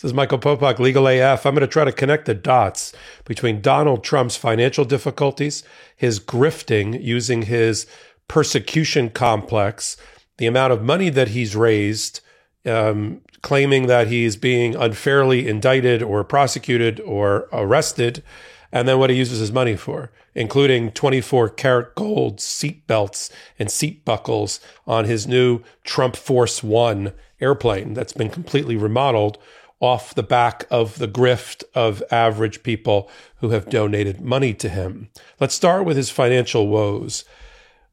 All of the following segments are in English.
This is Michael Popok, Legal AF. I'm going to try to connect the dots between Donald Trump's financial difficulties, his grifting using his persecution complex, the amount of money that he's raised, um, claiming that he's being unfairly indicted or prosecuted or arrested, and then what he uses his money for, including 24 karat gold seat belts and seat buckles on his new Trump Force One airplane that's been completely remodeled off the back of the grift of average people who have donated money to him. Let's start with his financial woes.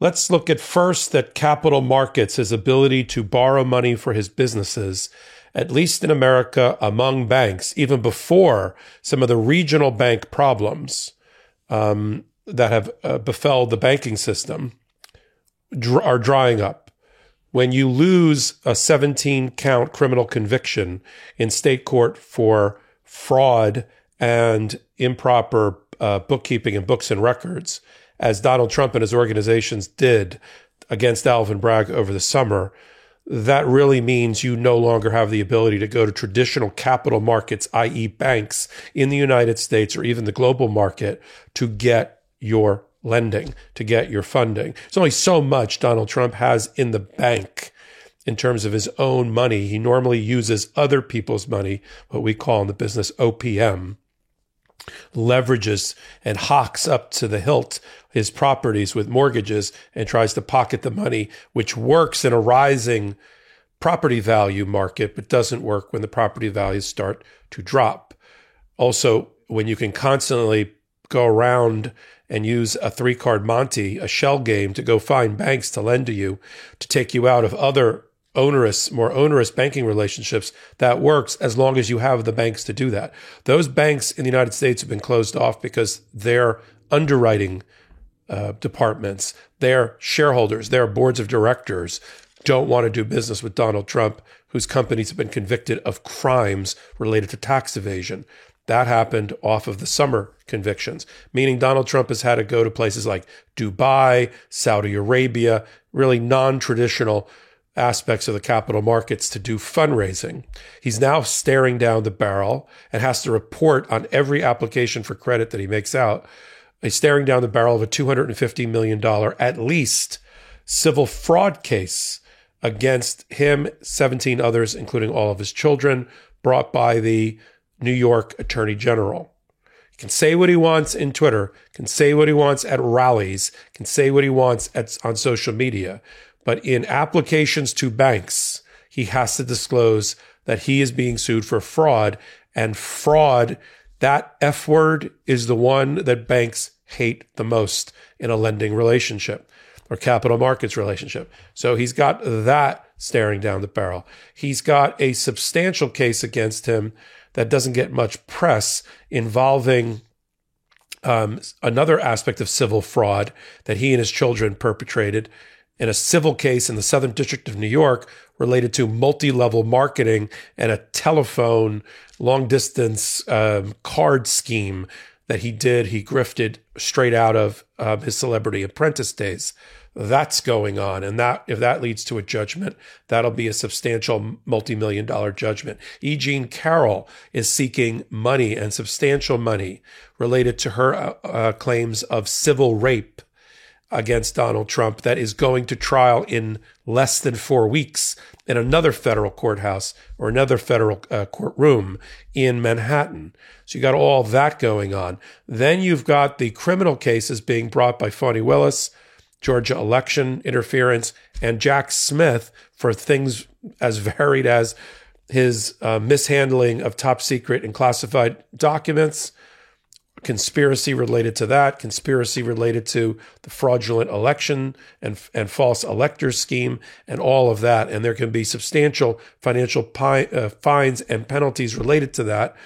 Let's look at first that capital markets, his ability to borrow money for his businesses, at least in America, among banks, even before some of the regional bank problems um, that have uh, befell the banking system dr- are drying up when you lose a 17 count criminal conviction in state court for fraud and improper uh, bookkeeping and books and records, as Donald Trump and his organizations did against Alvin Bragg over the summer, that really means you no longer have the ability to go to traditional capital markets, i.e., banks in the United States or even the global market, to get your lending to get your funding. There's only so much Donald Trump has in the bank in terms of his own money. He normally uses other people's money, what we call in the business OPM, leverages and hawks up to the hilt his properties with mortgages and tries to pocket the money, which works in a rising property value market, but doesn't work when the property values start to drop. Also, when you can constantly go around and use a three card Monte, a shell game, to go find banks to lend to you to take you out of other onerous, more onerous banking relationships, that works as long as you have the banks to do that. Those banks in the United States have been closed off because their underwriting uh, departments, their shareholders, their boards of directors don't want to do business with Donald Trump, whose companies have been convicted of crimes related to tax evasion. That happened off of the summer convictions, meaning Donald Trump has had to go to places like Dubai, Saudi Arabia, really non traditional aspects of the capital markets to do fundraising. He's now staring down the barrel and has to report on every application for credit that he makes out. He's staring down the barrel of a $250 million at least civil fraud case against him, 17 others, including all of his children, brought by the New York Attorney General. He can say what he wants in Twitter, can say what he wants at rallies, can say what he wants at, on social media. But in applications to banks, he has to disclose that he is being sued for fraud. And fraud, that F word, is the one that banks hate the most in a lending relationship or capital markets relationship. So he's got that staring down the barrel. He's got a substantial case against him that doesn't get much press involving um, another aspect of civil fraud that he and his children perpetrated in a civil case in the Southern District of New York related to multi level marketing and a telephone long distance um, card scheme that he did. He grifted straight out of um, his celebrity apprentice days that's going on. And that, if that leads to a judgment, that'll be a substantial multi-million dollar judgment. E. Jean Carroll is seeking money and substantial money related to her uh, uh, claims of civil rape against Donald Trump that is going to trial in less than four weeks in another federal courthouse or another federal uh, courtroom in Manhattan. So you got all that going on. Then you've got the criminal cases being brought by Fani Willis, Georgia election interference, and Jack Smith for things as varied as his uh, mishandling of top secret and classified documents, conspiracy related to that, conspiracy related to the fraudulent election and, and false elector scheme, and all of that. And there can be substantial financial pi- uh, fines and penalties related to that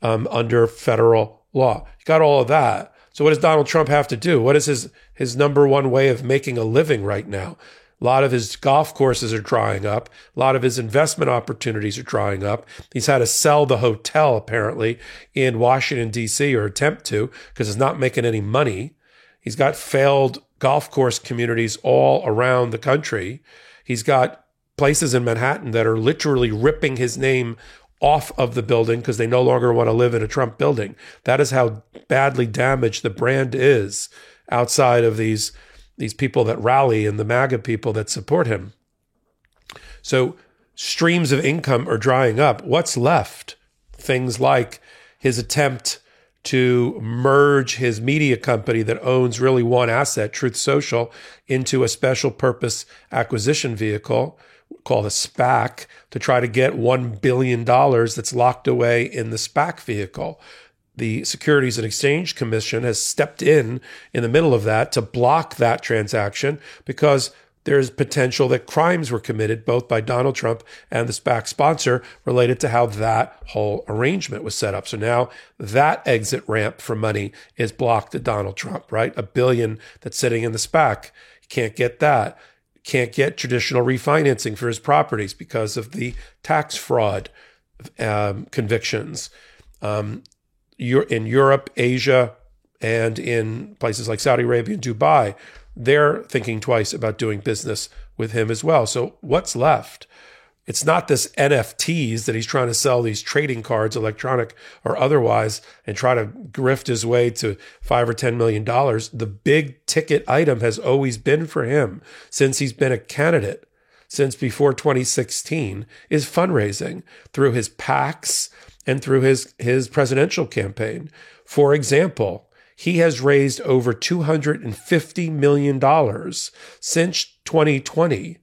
um, under federal law. You got all of that. So what does Donald Trump have to do? What is his his number one way of making a living right now? A lot of his golf courses are drying up. A lot of his investment opportunities are drying up. He's had to sell the hotel apparently in Washington D.C. or attempt to because it's not making any money. He's got failed golf course communities all around the country. He's got places in Manhattan that are literally ripping his name off of the building because they no longer want to live in a Trump building. That is how badly damaged the brand is outside of these these people that rally and the MAGA people that support him. So streams of income are drying up. What's left? Things like his attempt to merge his media company that owns really one asset, Truth Social, into a special purpose acquisition vehicle called a SPAC to try to get $1 billion that's locked away in the SPAC vehicle. The Securities and Exchange Commission has stepped in in the middle of that to block that transaction because there's potential that crimes were committed both by Donald Trump and the SPAC sponsor related to how that whole arrangement was set up. So now that exit ramp for money is blocked to Donald Trump, right? A billion that's sitting in the SPAC. You can't get that can't get traditional refinancing for his properties because of the tax fraud um, convictions. Um, in Europe, Asia, and in places like Saudi Arabia and Dubai, they're thinking twice about doing business with him as well. So, what's left? It's not this NFTs that he's trying to sell these trading cards, electronic or otherwise, and try to grift his way to five or ten million dollars. The big ticket item has always been for him since he's been a candidate since before 2016 is fundraising through his PACs and through his, his presidential campaign. For example, he has raised over $250 million since 2020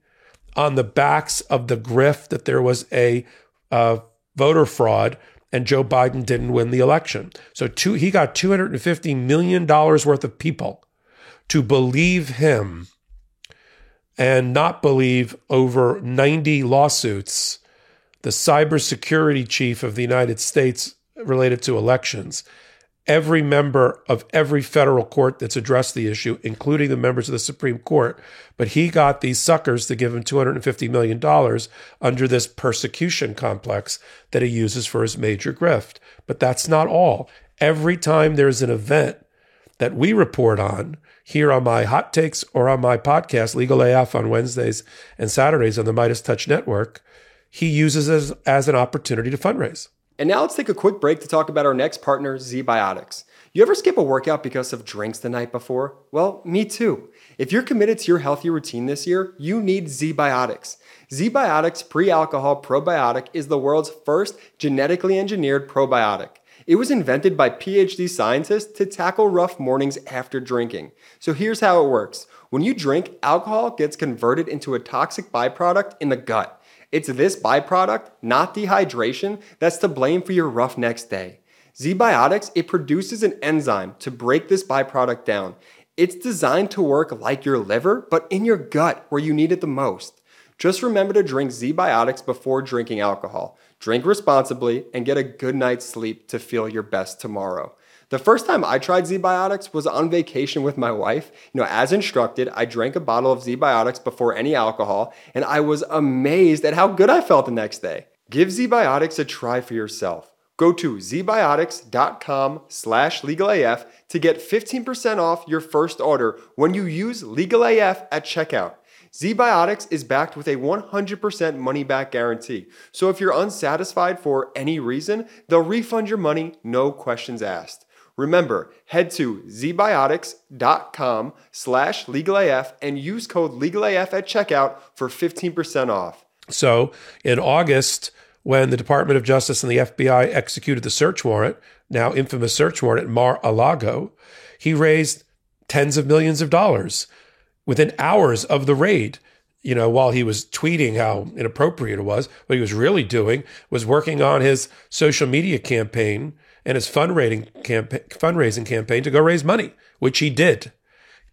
on the backs of the grift that there was a uh, voter fraud and Joe Biden didn't win the election. So two, he got $250 million worth of people to believe him and not believe over 90 lawsuits the cybersecurity chief of the United States related to elections every member of every federal court that's addressed the issue, including the members of the Supreme Court. But he got these suckers to give him $250 million under this persecution complex that he uses for his major grift. But that's not all. Every time there's an event that we report on here on my hot takes or on my podcast, Legal AF, on Wednesdays and Saturdays on the MeidasTouch Network, he uses as, as an opportunity to fundraise. And now let's take a quick break to talk about our next partner, ZBiotics. You ever skip a workout because of drinks the night before? Well, me too. If you're committed to your healthy routine this year, you need ZBiotics. ZBiotics Pre Alcohol Probiotic is the world's first genetically engineered probiotic. It was invented by PhD scientists to tackle rough mornings after drinking. So here's how it works when you drink, alcohol gets converted into a toxic byproduct in the gut. It's this byproduct, not dehydration, that's to blame for your rough next day. ZBiotics, it produces an enzyme to break this byproduct down. It's designed to work like your liver, but in your gut where you need it the most. Just remember to drink ZBiotics before drinking alcohol. Drink responsibly and get a good night's sleep to feel your best tomorrow. The first time I tried ZBiotics was on vacation with my wife. You know, as instructed, I drank a bottle of ZBiotics before any alcohol, and I was amazed at how good I felt the next day. Give ZBiotics a try for yourself. Go to zbiotics.com slash legalaf to get 15% off your first order when you use legalaf at checkout. ZBiotics is backed with a 100% money back guarantee. So if you're unsatisfied for any reason, they'll refund your money, no questions asked. Remember, head to zbiotics.com slash legalaf and use code legalaf at checkout for 15% off. So in August, when the Department of Justice and the FBI executed the search warrant, now infamous search warrant at Mar-a-Lago, he raised tens of millions of dollars within hours of the raid. You know, while he was tweeting how inappropriate it was, what he was really doing was working on his social media campaign and his fundraising campaign, fundraising campaign to go raise money, which he did.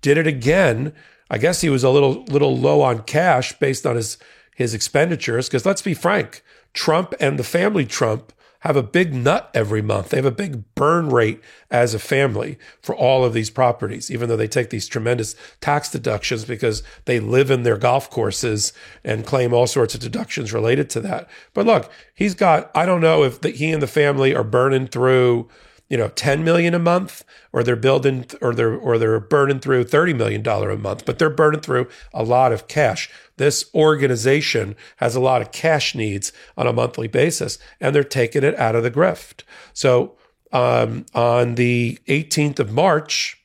Did it again. I guess he was a little little low on cash based on his his expenditures. Because let's be frank, Trump and the family Trump have a big nut every month. They have a big burn rate as a family for all of these properties, even though they take these tremendous tax deductions because they live in their golf courses and claim all sorts of deductions related to that. But look, he's got, I don't know if the, he and the family are burning through you know 10 million a month or they're building or they're or they're burning through 30 million dollar a month but they're burning through a lot of cash. This organization has a lot of cash needs on a monthly basis and they're taking it out of the grift. So um, on the 18th of march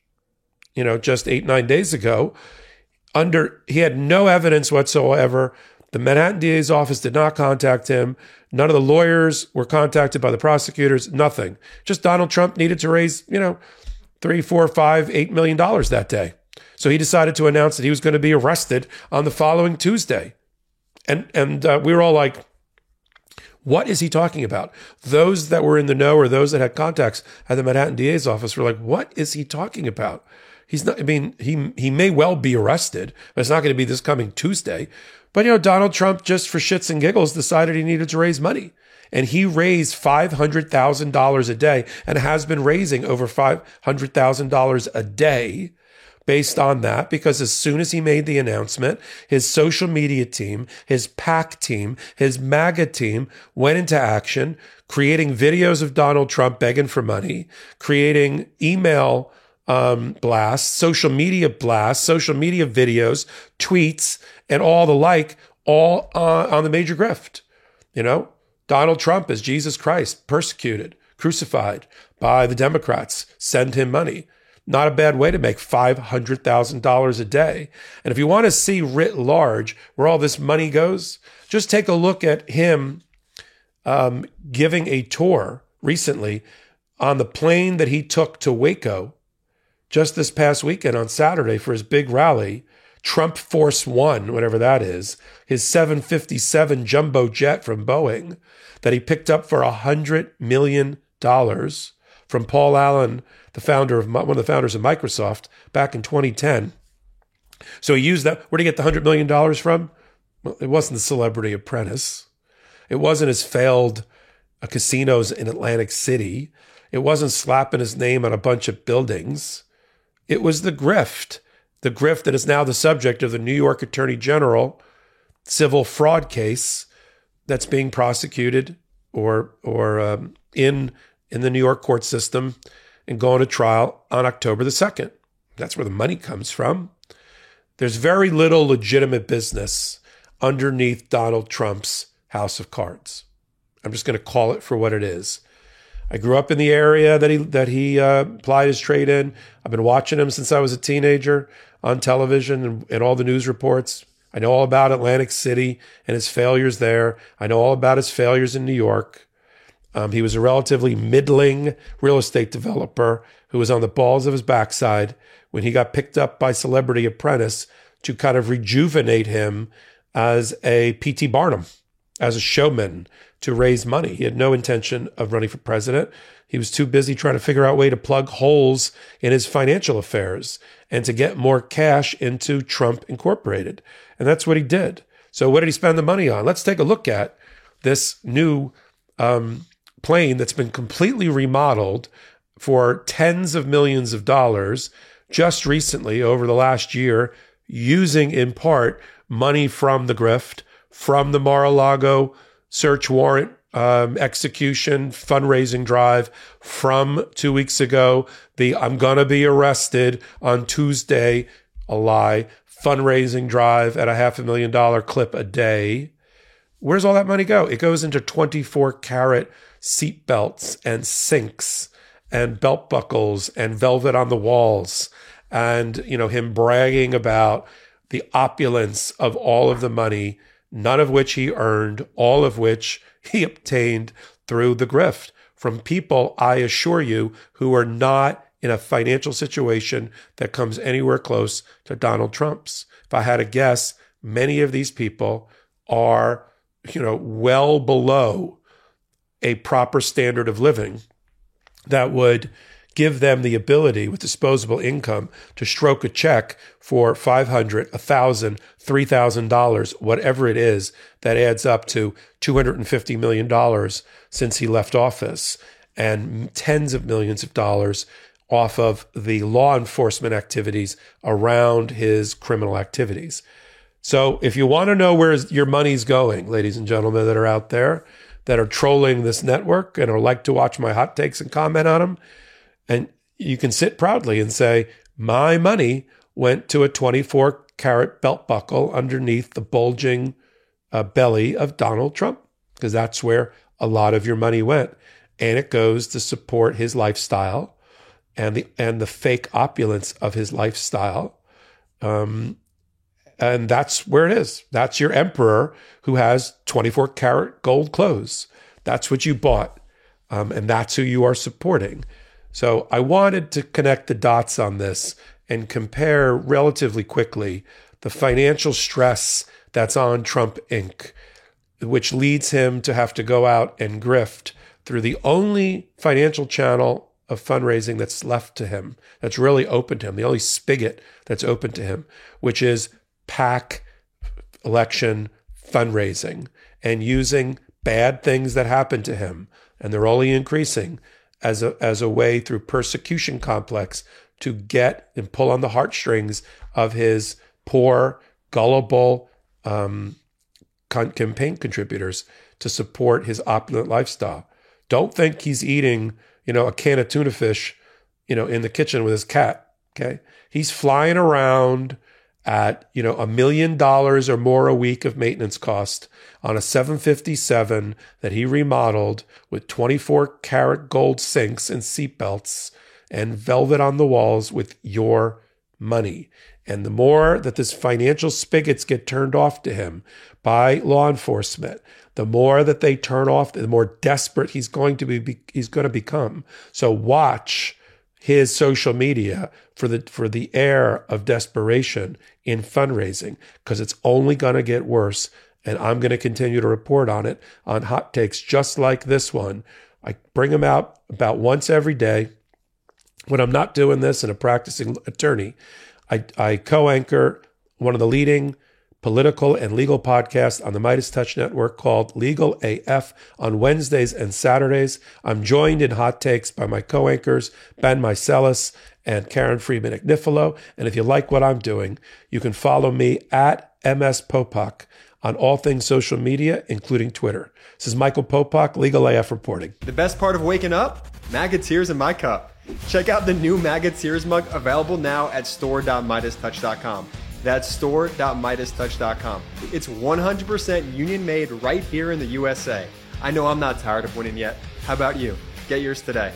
you know just eight nine days ago under he had no evidence whatsoever the Manhattan DA's office did not contact him. None of the lawyers were contacted by the prosecutors. Nothing. Just Donald Trump needed to raise, you know, three, four, five, eight million dollars that day. So he decided to announce that he was going to be arrested on the following Tuesday. And and uh, we were all like, what is he talking about? Those that were in the know or those that had contacts at the Manhattan DA's office were like, what is he talking about? He's not, I mean, he, he may well be arrested, but it's not going to be this coming Tuesday. But, you know, Donald Trump, just for shits and giggles, decided he needed to raise money. And he raised $500,000 a day and has been raising over $500,000 a day based on that because as soon as he made the announcement, his social media team, his PAC team, his MAGA team went into action, creating videos of Donald Trump begging for money, creating email um, blasts, social media blasts, social media videos, tweets, and all the like, all uh, on the major grift. You know, Donald Trump is Jesus Christ, persecuted, crucified by the Democrats. Send him money. Not a bad way to make $500,000 a day. And if you want to see writ large where all this money goes, just take a look at him um, giving a tour recently on the plane that he took to Waco just this past weekend on Saturday for his big rally. Trump Force One, whatever that is, his 757 jumbo jet from Boeing that he picked up for a $100 million from Paul Allen the founder of one of the founders of Microsoft back in 2010. So he used that. Where did he get the hundred million dollars from? Well, it wasn't the Celebrity Apprentice. It wasn't his failed uh, casinos in Atlantic City. It wasn't slapping his name on a bunch of buildings. It was the grift, the grift that is now the subject of the New York Attorney General civil fraud case that's being prosecuted or or um, in in the New York court system and going to trial on October the 2nd. That's where the money comes from. There's very little legitimate business underneath Donald Trump's house of cards. I'm just going to call it for what it is. I grew up in the area that he that he uh, applied his trade in. I've been watching him since I was a teenager on television and, and all the news reports. I know all about Atlantic City and his failures there. I know all about his failures in New York. Um, he was a relatively middling real estate developer who was on the balls of his backside when he got picked up by Celebrity Apprentice to kind of rejuvenate him as a P.T. Barnum, as a showman to raise money. He had no intention of running for president. He was too busy trying to figure out a way to plug holes in his financial affairs and to get more cash into Trump Incorporated. And that's what he did. So, what did he spend the money on? Let's take a look at this new um, plane that's been completely remodeled for tens of millions of dollars just recently over the last year, using in part money from the grift, from the Mar a Lago search warrant um, execution fundraising drive from two weeks ago. The I'm gonna be arrested on Tuesday, a lie, fundraising drive at a half a million dollar clip a day. Where's all that money go? It goes into 24 carat seat belts and sinks and belt buckles and velvet on the walls and you know him bragging about the opulence of all of the money none of which he earned all of which he obtained through the grift from people i assure you who are not in a financial situation that comes anywhere close to Donald Trump's. If i had a guess many of these people are you know well below a proper standard of living that would give them the ability with disposable income to stroke a check for $500, $1,000, $3,000, whatever it is, that adds up to $250 million since he left office and tens of millions of dollars off of the law enforcement activities around his criminal activities. So if you want to know where your money's going, ladies and gentlemen that are out there that are trolling this network and are like to watch my hot takes and comment on them, and you can sit proudly and say, my money went to a 24 carat belt buckle underneath the bulging uh, belly of Donald Trump, because that's where a lot of your money went. And it goes to support his lifestyle and the and the fake opulence of his lifestyle. Um, and that's where it is. That's your emperor who has 24 karat gold clothes. That's what you bought. Um, and that's who you are supporting. So I wanted to connect the dots on this and compare relatively quickly the financial stress that's on Trump Inc., which leads him to have to go out and grift through the only financial channel of fundraising that's left to him, that's really open to him, the only spigot that's open to him, which is PAC election fundraising and using bad things that happened to him, and they're only increasing as a as a way through persecution complex to get and pull on the heartstrings of his poor, gullible um, con- campaign contributors to support his opulent lifestyle. Don't think he's eating, you know, a can of tuna fish, you know, in the kitchen with his cat. Okay, he's flying around at you know a million dollars or more a week of maintenance cost on a 757 that he remodeled with 24 karat gold sinks and seatbelts and velvet on the walls with your money. And the more that this financial spigots get turned off to him by law enforcement, the more that they turn off, the more desperate he's going to be he's going to become. So watch his social media for the for the air of desperation in fundraising because it's only going to get worse and I'm going to continue to report on it on hot takes just like this one. I bring them out about once every day. When I'm not doing this and a practicing attorney, I, I co-anchor one of the leading political and legal podcast on the MeidasTouch Network called Legal AF on Wednesdays and Saturdays. I'm joined in hot takes by my co anchors, Ben Meiselas and Karen Friedman Agnifilo. And if you like what I'm doing, you can follow me at MS Popok on all things social media, including Twitter. This is Michael Popok, Legal AF reporting. The best part of waking up? MAGA tears in my cup. Check out the new MAGA tears mug available now at store.meidastouch.com. That's store.meidastouch.com. It's 100% union made right here in the USA. I know I'm not tired of winning yet. How about you? Get yours today.